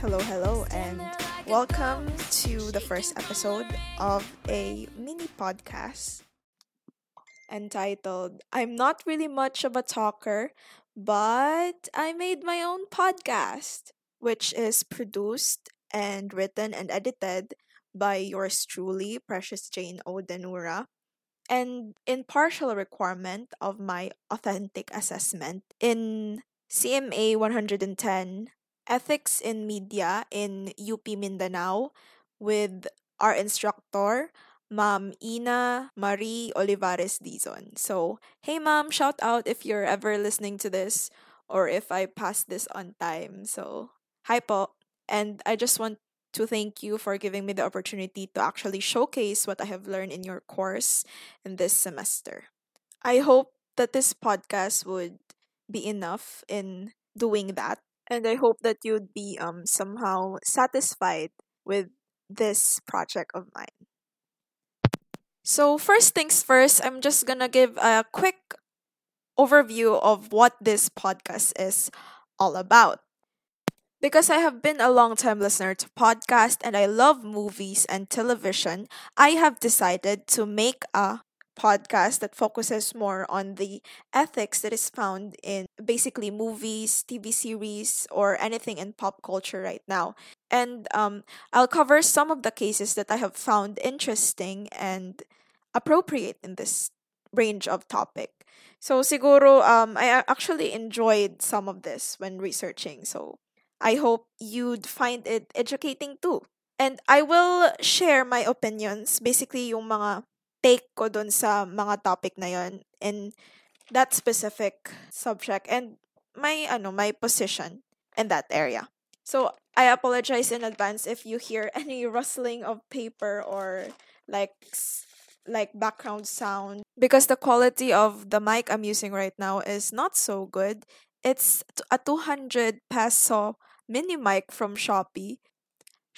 Hello, hello, and welcome to the first episode of a mini podcast entitled I'm Not Really Much of a Talker, but I Made My Own Podcast, which is produced and written and edited by yours truly, Precious Jane Odenura. And in partial requirement of my authentic assessment in CMA 110 Ethics in Media in UP Mindanao with our instructor, Ma'am Ina Marie Olivares Dizon. So, hey ma'am, shout out if you're ever listening to this or if I pass this on time. So, hi po. And I just want to thank you for giving me the opportunity to actually showcase what I have learned in your course in this semester. I hope that this podcast would be enough in doing that and I hope that you'd be um somehow satisfied with this project of mine. So first things first, I'm just gonna give a quick overview of what this podcast is all about. Because I have been a long time listener to podcast and I love movies and television, I have decided to make a podcast that focuses more on the ethics that is found in basically movies, TV series, or anything in pop culture right now. And um, I'll cover some of the cases that I have found interesting and appropriate in this range of topic. So siguro um I actually enjoyed some of this when researching. So I hope you'd find it educating too. And I will share my opinions, basically yung mga take ko dun sa mga topic na yon in that specific subject and my ano my position in that area. So I apologize in advance if you hear any rustling of paper or like like background sound because the quality of the mic I'm using right now is not so good. It's a 200 peso mini mic from Shopee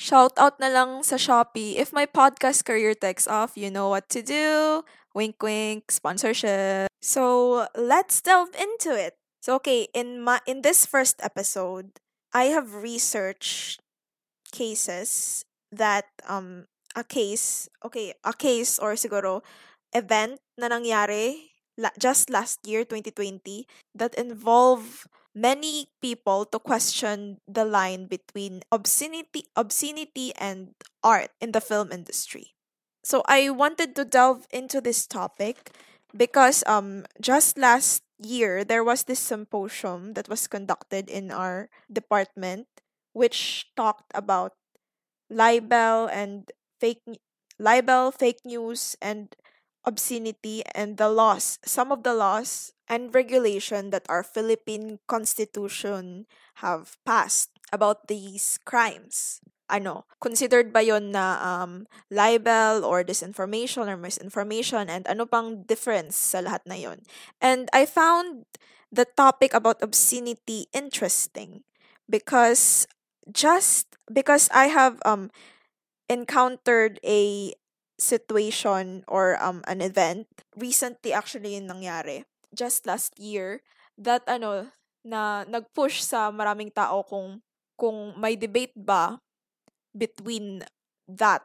Shout out na lang sa Shopee. If my podcast career takes off, you know what to do. Wink wink, sponsorship. So, let's delve into it. So, okay, in my in this first episode, I have researched cases that um a case, okay, a case or siguro event na nangyari la- just last year 2020 that involve many people to question the line between obscenity obscenity and art in the film industry. So I wanted to delve into this topic because um just last year there was this symposium that was conducted in our department which talked about libel and fake libel, fake news and obscenity and the laws, some of the laws and regulation that our Philippine Constitution have passed about these crimes. Ano, considered ba yon na um, libel or disinformation or misinformation and ano pang difference sa lahat na yon. And I found the topic about obscenity interesting because just because I have um encountered a situation or um an event recently actually yung nangyari just last year that ano na nag-push sa maraming tao kung kung may debate ba between that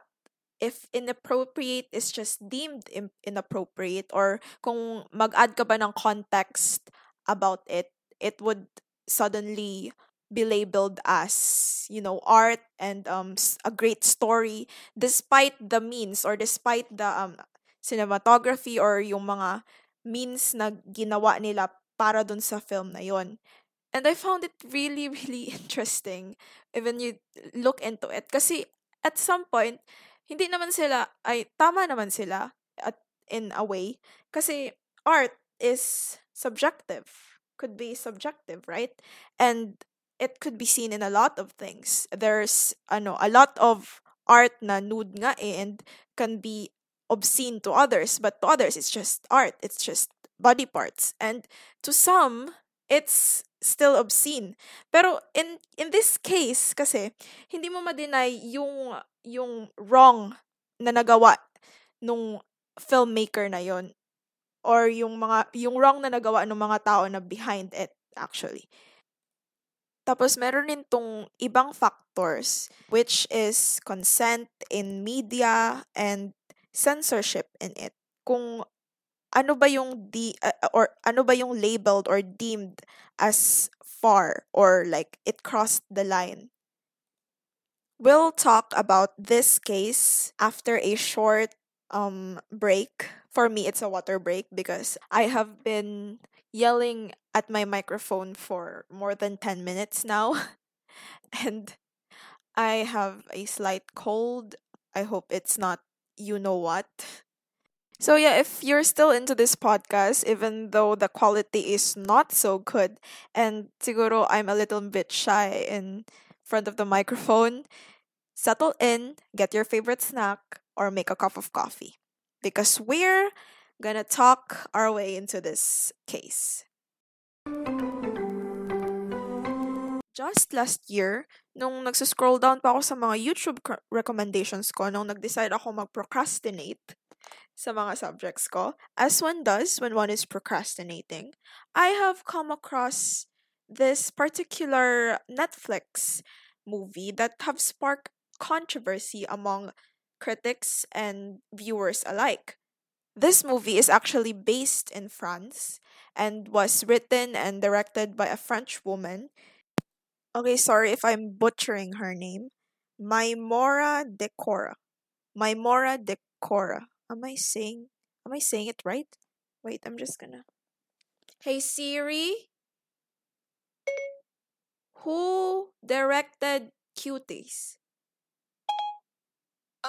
if inappropriate is just deemed inappropriate or kung mag-add ka ba ng context about it it would suddenly be labeled as you know art and um a great story despite the means or despite the um cinematography or yung mga means na ginawa nila para dun sa film na yon. And I found it really really interesting even you look into it kasi at some point hindi naman sila ay tama naman sila at in a way kasi art is subjective could be subjective right and it could be seen in a lot of things. There's ano, a lot of art na nude nga eh, and can be obscene to others, but to others it's just art. It's just body parts. And to some, it's still obscene. Pero in in this case kasi hindi mo ma-deny yung yung wrong na nagawa nung filmmaker na yon or yung mga yung wrong na nagawa ng mga tao na behind it actually Tapos meron din tong ibang factors which is consent in media and censorship in it. Kung ano ba yung di uh, or ano ba yung labeled or deemed as far or like it crossed the line. We'll talk about this case after a short um break. For me it's a water break because I have been yelling at my microphone for more than 10 minutes now and I have a slight cold. I hope it's not you know what. So yeah, if you're still into this podcast, even though the quality is not so good, and siguro I'm a little bit shy in front of the microphone, settle in, get your favorite snack, or make a cup of coffee. Because we're gonna talk our way into this case. Just last year, nung nagsiscroll down pa ako sa mga YouTube recommendations ko, nung nag-decide ako mag-procrastinate, sa mga subjects ko, as one does when one is procrastinating, I have come across this particular Netflix movie that have sparked controversy among critics and viewers alike. This movie is actually based in France and was written and directed by a French woman. Okay, sorry if I'm butchering her name. Maimora Decora. Maimora Decora. Am I saying am I saying it right? Wait, I'm just gonna Hey Siri Who directed Cuties?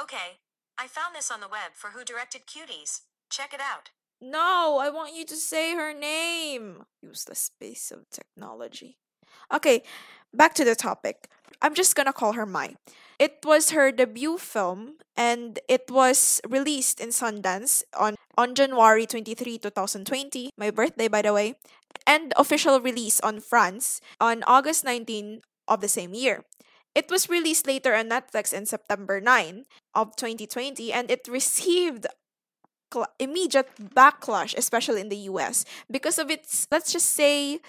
Okay, I found this on the web for who directed Cuties. Check it out. No, I want you to say her name. Useless piece of technology. Okay, back to the topic. I'm just gonna call her Mai. It was her debut film and it was released in Sundance on, on January 23, 2020, my birthday by the way, and official release on France on August 19 of the same year. It was released later on Netflix in September 9 of 2020 and it received cl- immediate backlash, especially in the US, because of its, let's just say,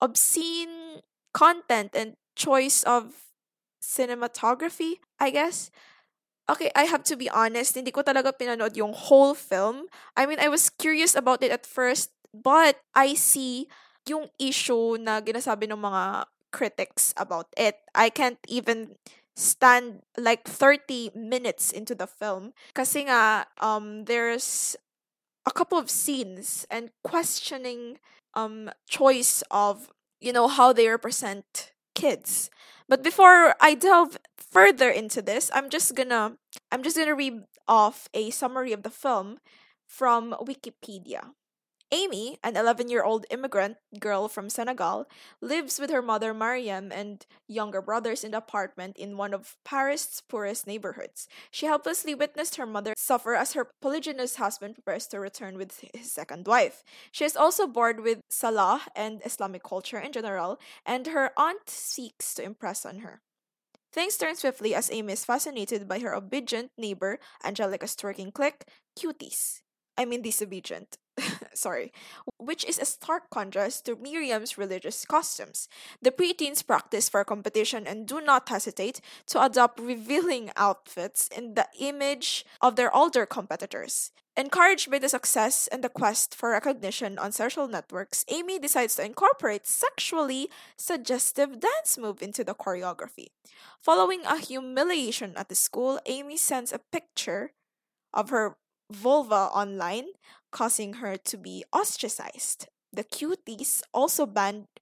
obscene content and choice of cinematography, I guess. Okay, I have to be honest, hindi ko talaga pinanood yung whole film. I mean, I was curious about it at first, but I see yung issue na ginasabi ng mga critics about it. I can't even stand like 30 minutes into the film kasi nga um there's a couple of scenes and questioning um choice of you know how they represent kids but before I delve further into this, I'm just gonna I'm just gonna read off a summary of the film from Wikipedia. Amy, an 11 year old immigrant girl from Senegal, lives with her mother Mariam and younger brothers in the apartment in one of Paris' poorest neighborhoods. She helplessly witnessed her mother suffer as her polygynous husband prepares to return with his second wife. She is also bored with Salah and Islamic culture in general, and her aunt seeks to impress on her. Things turn swiftly as Amy is fascinated by her obedient neighbor, Angelica's twerking clique, Cuties. I mean disobedient. Sorry, which is a stark contrast to Miriam's religious costumes. The preteens practice for competition and do not hesitate to adopt revealing outfits in the image of their older competitors. Encouraged by the success and the quest for recognition on social networks, Amy decides to incorporate sexually suggestive dance move into the choreography. Following a humiliation at the school, Amy sends a picture of her vulva online, causing her to be ostracized. The cuties also banned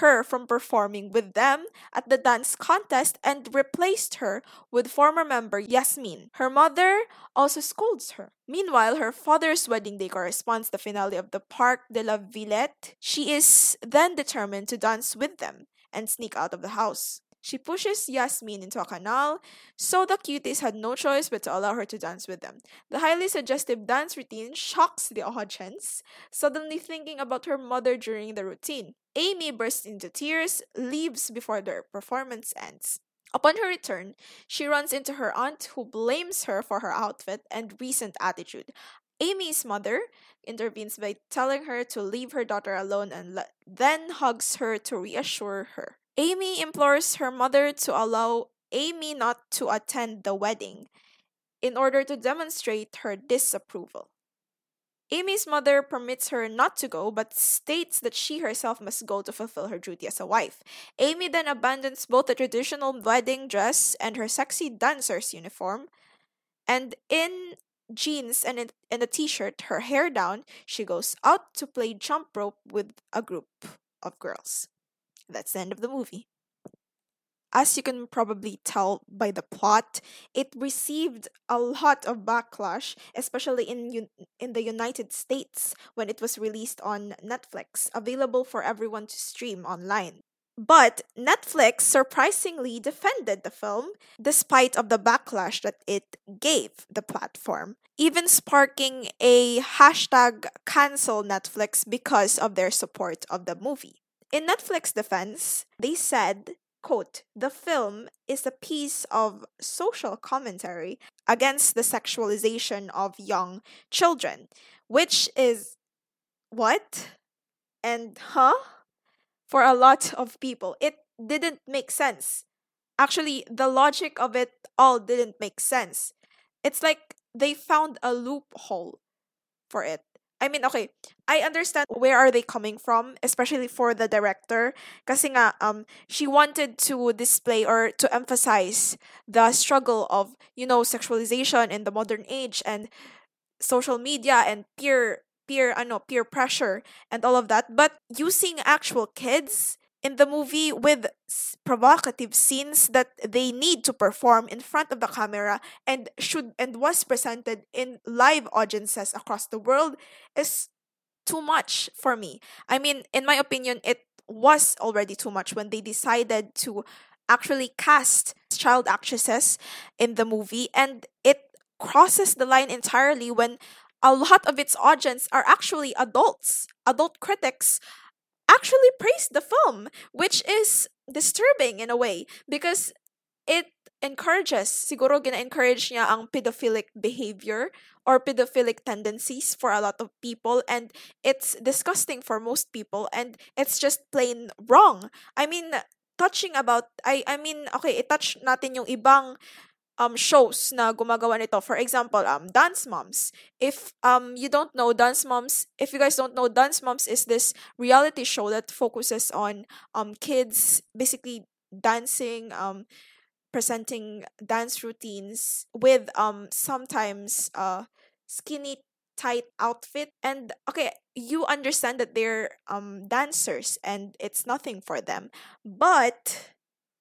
her from performing with them at the dance contest and replaced her with former member Yasmin. Her mother also scolds her. Meanwhile, her father's wedding day corresponds to the finale of the Parc de la Villette. She is then determined to dance with them and sneak out of the house. She pushes Yasmin into a canal, so the cuties had no choice but to allow her to dance with them. The highly suggestive dance routine shocks the audience, suddenly thinking about her mother during the routine. Amy bursts into tears, leaves before the performance ends. Upon her return, she runs into her aunt, who blames her for her outfit and recent attitude. Amy's mother intervenes by telling her to leave her daughter alone and le- then hugs her to reassure her. Amy implores her mother to allow Amy not to attend the wedding in order to demonstrate her disapproval. Amy's mother permits her not to go but states that she herself must go to fulfill her duty as a wife. Amy then abandons both the traditional wedding dress and her sexy dancer's uniform, and in jeans and in, a t-shirt, her hair down, she goes out to play jump rope with a group of girls. That's the end of the movie. As you can probably tell by the plot, it received a lot of backlash, especially in in the United States when it was released on Netflix, available for everyone to stream online. But Netflix surprisingly defended the film despite of the backlash that it gave the platform, even sparking a hashtag cancel Netflix because of their support of the movie. In Netflix defense, they said quote, the film is a piece of social commentary against the sexualization of young children, which is what? And huh? For a lot of people, it didn't make sense. Actually, the logic of it all didn't make sense. It's like they found a loophole for it. I mean, okay, I understand where are they coming from, especially for the director. Kasi nga, um, she wanted to display or to emphasize the struggle of, you know, sexualization in the modern age and social media and peer peer ano peer pressure and all of that but using actual kids in the movie with provocative scenes that they need to perform in front of the camera and should and was presented in live audiences across the world is too much for me. I mean, in my opinion, it was already too much when they decided to actually cast child actresses in the movie and it crosses the line entirely when a lot of its audience are actually adults, adult critics actually praised the film, which is disturbing in a way because it encourages, siguro gina-encourage niya ang pedophilic behavior or pedophilic tendencies for a lot of people and it's disgusting for most people and it's just plain wrong. I mean, touching about I I mean, okay, i-touch natin yung ibang um shows na gumagawa nito. For example, um Dance Moms. If um you don't know Dance Moms, if you guys don't know Dance Moms is this reality show that focuses on um kids basically dancing um presenting dance routines with um sometimes uh skinny tight outfit. And okay you understand that they're um dancers and it's nothing for them. But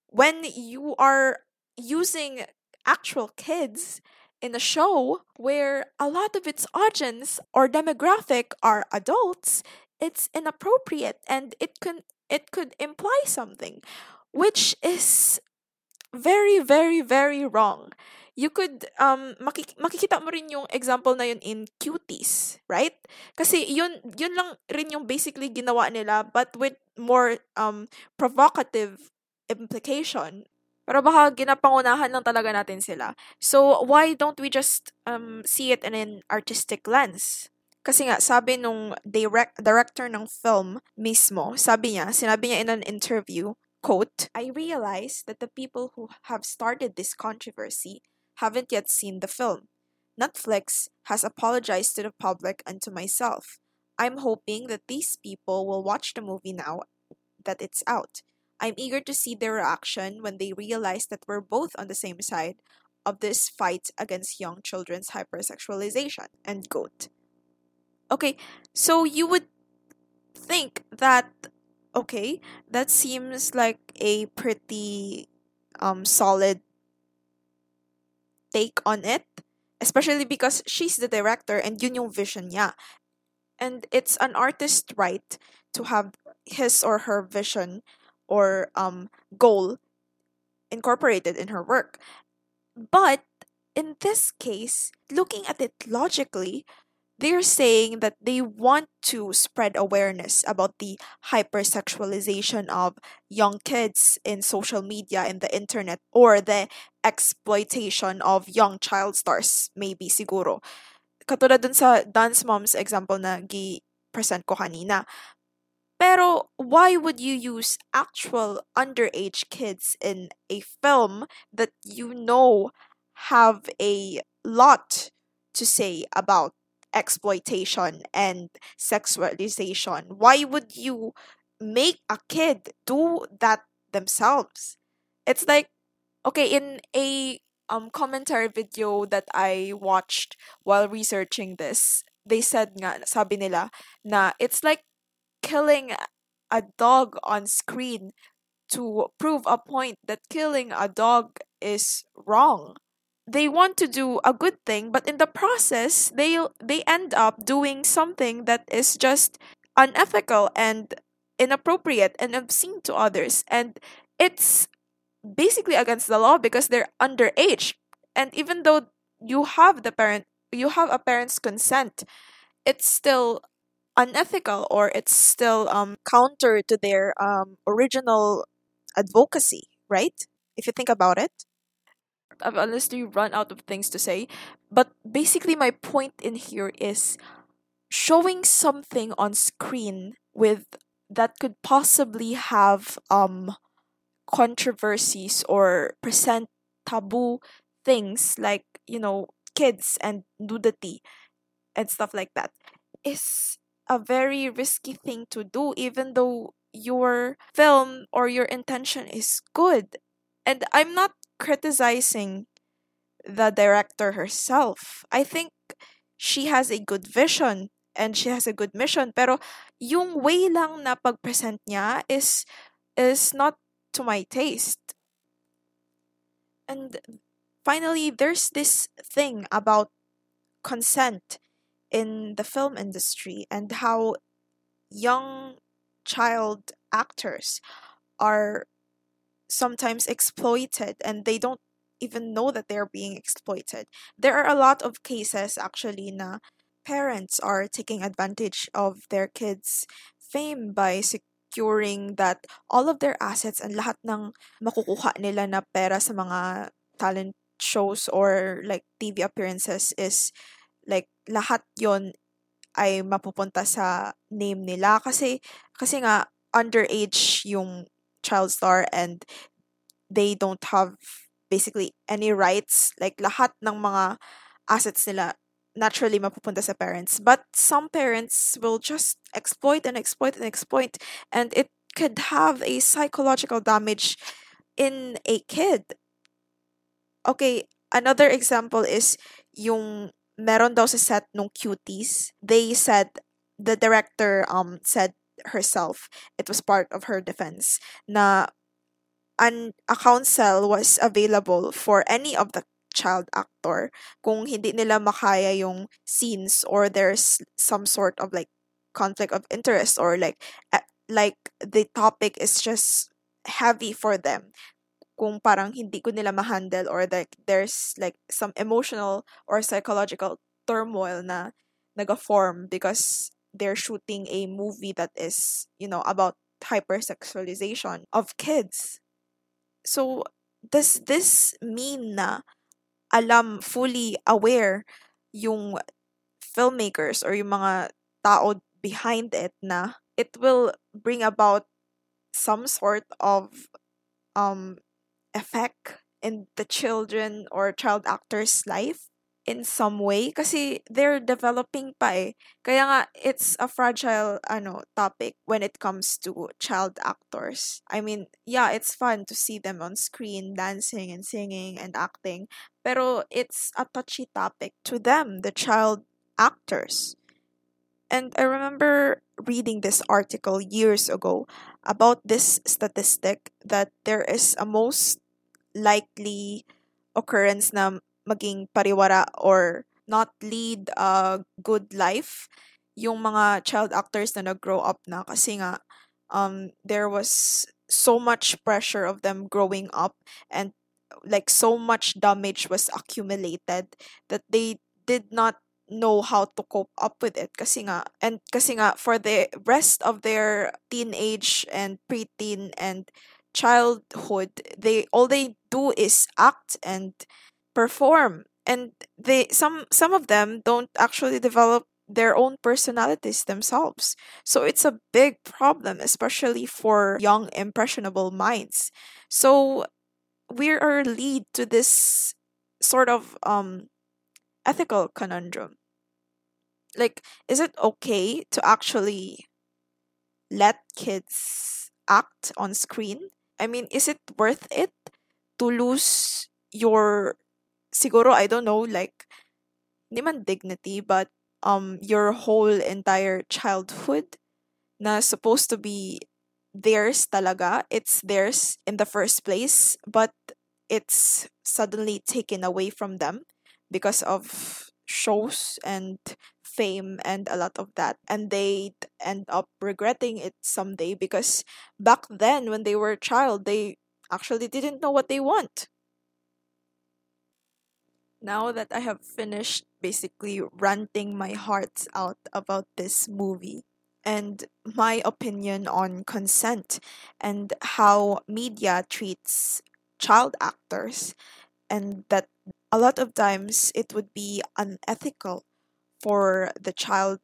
when you are using actual kids in a show where a lot of its audience or demographic are adults it's inappropriate and it can it could imply something which is very very very wrong you could um makik- makikita mo rin yung example na yun in cuties right kasi yun yun lang rin yung basically ginawa nila but with more um provocative implication pero baka ginapangunahan lang talaga natin sila. So, why don't we just um, see it in an artistic lens? Kasi nga, sabi nung direct, director ng film mismo, sabi niya, sinabi niya in an interview, quote, I realize that the people who have started this controversy haven't yet seen the film. Netflix has apologized to the public and to myself. I'm hoping that these people will watch the movie now that it's out. I'm eager to see their reaction when they realize that we're both on the same side of this fight against young children's hypersexualization. End quote. Okay, so you would think that okay, that seems like a pretty um solid take on it, especially because she's the director and yun yung vision niya. And it's an artist right to have his or her vision or um goal incorporated in her work. But in this case, looking at it logically, they're saying that they want to spread awareness about the hypersexualization of young kids in social media and the internet or the exploitation of young child stars maybe siguro. Katulad dun sa dance moms example na gi present ko kanina. Pero why would you use actual underage kids in a film that you know have a lot to say about exploitation and sexualization? Why would you make a kid do that themselves? It's like okay, in a um commentary video that I watched while researching this, they said nga, sabi nila na it's like killing a dog on screen to prove a point that killing a dog is wrong. They want to do a good thing, but in the process, they they end up doing something that is just unethical and inappropriate and obscene to others. And it's basically against the law because they're underage. And even though you have the parent you have a parent's consent, it's still unethical or it's still um counter to their um original advocacy, right? If you think about it. I've honestly run out of things to say. But basically my point in here is showing something on screen with that could possibly have um controversies or present taboo things like, you know, kids and nudity and stuff like that is a very risky thing to do even though your film or your intention is good. And I'm not criticizing the director herself. I think she has a good vision and she has a good mission pero yung way lang na pag-present niya is is not to my taste. And finally there's this thing about consent in the film industry and how young child actors are sometimes exploited and they don't even know that they're being exploited. There are a lot of cases actually na parents are taking advantage of their kids' fame by securing that all of their assets and lahat ng makukuha nila na pera sa mga talent shows or like TV appearances is like lahat yon ay mapupunta sa name nila kasi kasi nga underage yung child star and they don't have basically any rights. Like lahat ng mga assets nila naturally mapupunta sa parents. But some parents will just exploit and exploit and exploit. And it could have a psychological damage in a kid. Okay another example is yung meron daw sa set nung cuties. They said the director um said herself it was part of her defense na an a counsel was available for any of the child actor kung hindi nila makaya yung scenes or there's some sort of like conflict of interest or like like the topic is just heavy for them kung parang hindi ko nila ma-handle or like there's like some emotional or psychological turmoil na naga-form because they're shooting a movie that is, you know, about hypersexualization of kids. So, does this mean na alam, fully aware yung filmmakers or yung mga tao behind it na it will bring about some sort of um effect in the children or child actor's life in some way kasi they're developing pa eh. Kaya nga it's a fragile ano topic when it comes to child actors. I mean, yeah, it's fun to see them on screen dancing and singing and acting, pero it's a touchy topic to them, the child actors. And I remember reading this article years ago about this statistic that there is a most likely occurrence na maging pariwara or not lead a good life yung mga child actors na nag-grow up na. Kasi nga um there was so much pressure of them growing up and like so much damage was accumulated that they did not know how to cope up with it. Kasi nga and kasi nga for the rest of their teenage and preteen and childhood they all they do is act and perform and they some some of them don't actually develop their own personalities themselves. So it's a big problem, especially for young, impressionable minds. So we are lead to this sort of um ethical conundrum. Like, is it okay to actually let kids act on screen? I mean, is it worth it to lose your siguro I don't know like hindi dignity but um your whole entire childhood na supposed to be theirs talaga. It's theirs in the first place, but it's suddenly taken away from them because of shows and fame and a lot of that and they end up regretting it someday because back then when they were a child they actually didn't know what they want now that i have finished basically ranting my heart out about this movie and my opinion on consent and how media treats child actors and that a lot of times it would be unethical for the child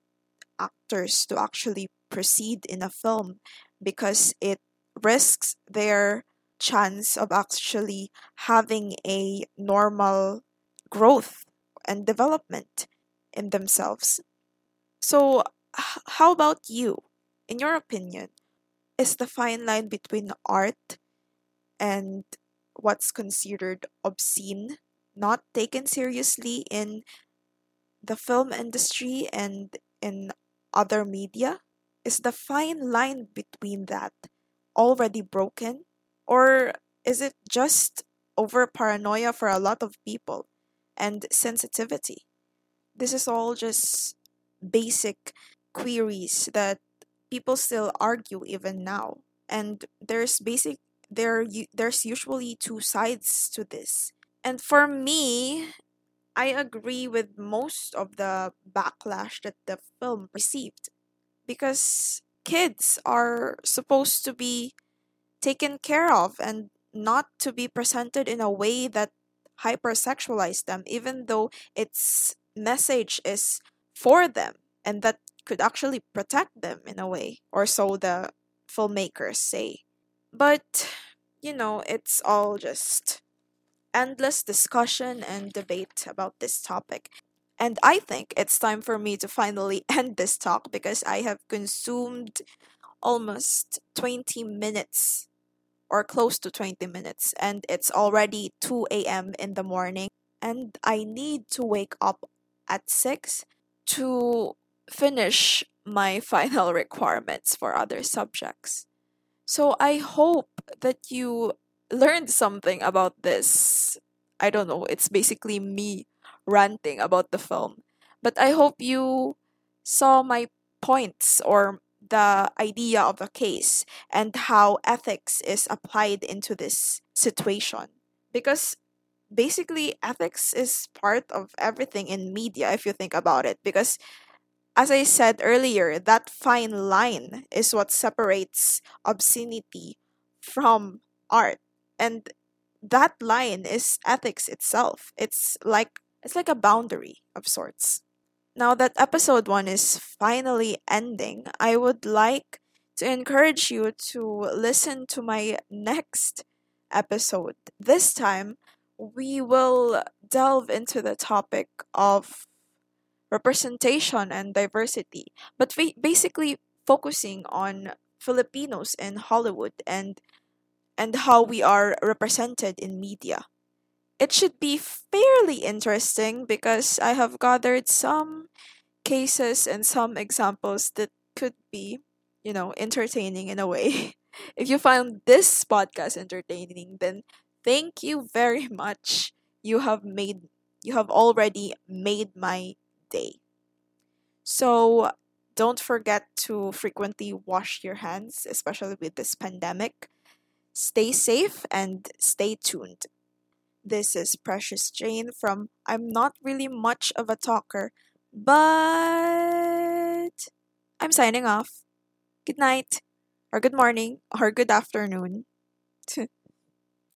actors to actually proceed in a film because it risks their chance of actually having a normal growth and development in themselves. So, how about you? In your opinion, is the fine line between art and what's considered obscene not taken seriously in the film industry and in other media? Is the fine line between that already broken? Or is it just over paranoia for a lot of people and sensitivity? This is all just basic queries that people still argue even now. And there's basic there there's usually two sides to this. And for me, I agree with most of the backlash that the film received because kids are supposed to be taken care of and not to be presented in a way that hypersexualize them even though its message is for them and that could actually protect them in a way or so the filmmakers say but you know it's all just endless discussion and debate about this topic. And I think it's time for me to finally end this talk because I have consumed almost 20 minutes or close to 20 minutes, and it's already 2 a.m. in the morning. And I need to wake up at 6 to finish my final requirements for other subjects. So I hope that you learned something about this. I don't know, it's basically me ranting about the film. But I hope you saw my points or the idea of the case and how ethics is applied into this situation. Because basically, ethics is part of everything in media if you think about it. Because as I said earlier, that fine line is what separates obscenity from art and that line is ethics itself it's like it's like a boundary of sorts now that episode 1 is finally ending i would like to encourage you to listen to my next episode this time we will delve into the topic of representation and diversity but basically focusing on filipinos in hollywood and and how we are represented in media. It should be fairly interesting because I have gathered some cases and some examples that could be, you know, entertaining in a way. if you found this podcast entertaining, then thank you very much. You have made you have already made my day. So don't forget to frequently wash your hands, especially with this pandemic. Stay safe and stay tuned. This is Precious Jane from I'm Not Really Much of a Talker, but I'm signing off. Good night, or good morning, or good afternoon.